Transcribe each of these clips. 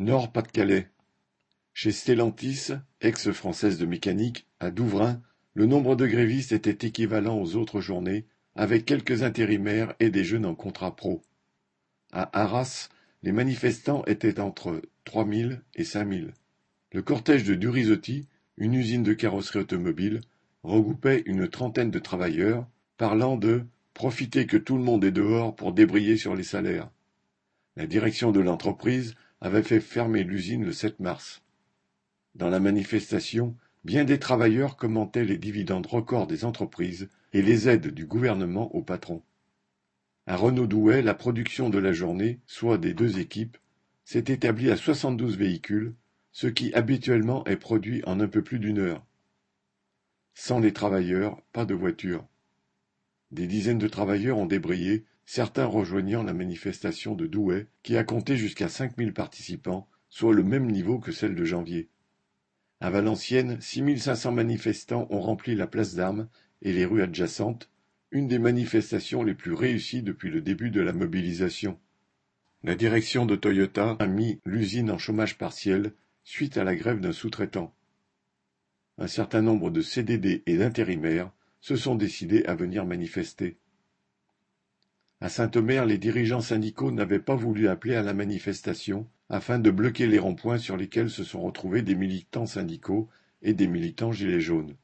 Nord-Pas-de-Calais. Chez Stellantis, ex-française de mécanique, à Douvrin, le nombre de grévistes était équivalent aux autres journées, avec quelques intérimaires et des jeunes en contrat pro. À Arras, les manifestants étaient entre 3000 et 5000. Le cortège de Durizotti, une usine de carrosserie automobile, regroupait une trentaine de travailleurs, parlant de profiter que tout le monde est dehors pour débrayer sur les salaires. La direction de l'entreprise avait fait fermer l'usine le 7 mars. Dans la manifestation, bien des travailleurs commentaient les dividendes records des entreprises et les aides du gouvernement aux patrons. À Renault-Douai, la production de la journée, soit des deux équipes, s'est établie à 72 véhicules, ce qui habituellement est produit en un peu plus d'une heure. Sans les travailleurs, pas de voiture. Des dizaines de travailleurs ont débrayé certains rejoignant la manifestation de Douai, qui a compté jusqu'à cinq mille participants, soit le même niveau que celle de janvier. À Valenciennes, 6500 manifestants ont rempli la place d'Armes et les rues adjacentes, une des manifestations les plus réussies depuis le début de la mobilisation. La direction de Toyota a mis l'usine en chômage partiel suite à la grève d'un sous-traitant. Un certain nombre de CDD et d'intérimaires se sont décidés à venir manifester. À Saint-Omer, les dirigeants syndicaux n'avaient pas voulu appeler à la manifestation afin de bloquer les ronds-points sur lesquels se sont retrouvés des militants syndicaux et des militants gilets jaunes.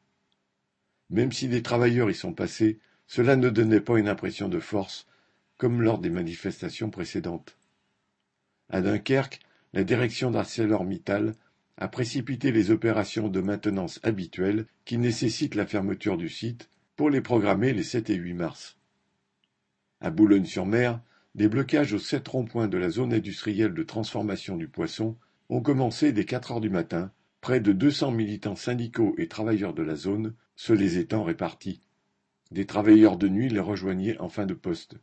Même si des travailleurs y sont passés, cela ne donnait pas une impression de force, comme lors des manifestations précédentes. À Dunkerque, la direction d'ArcelorMittal a précipité les opérations de maintenance habituelles qui nécessitent la fermeture du site pour les programmer les 7 et 8 mars. À Boulogne-sur-Mer, des blocages aux sept ronds-points de la zone industrielle de transformation du poisson ont commencé dès quatre heures du matin, près de deux cents militants syndicaux et travailleurs de la zone se les étant répartis. Des travailleurs de nuit les rejoignaient en fin de poste.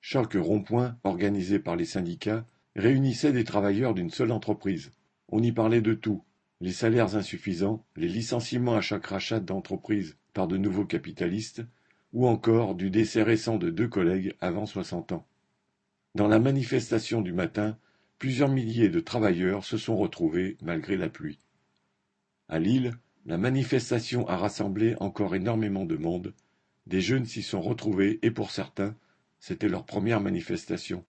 Chaque rond-point, organisé par les syndicats, réunissait des travailleurs d'une seule entreprise. On y parlait de tout les salaires insuffisants, les licenciements à chaque rachat d'entreprise par de nouveaux capitalistes, ou encore du décès récent de deux collègues avant soixante ans. Dans la manifestation du matin, plusieurs milliers de travailleurs se sont retrouvés malgré la pluie. À Lille, la manifestation a rassemblé encore énormément de monde. Des jeunes s'y sont retrouvés et pour certains, c'était leur première manifestation.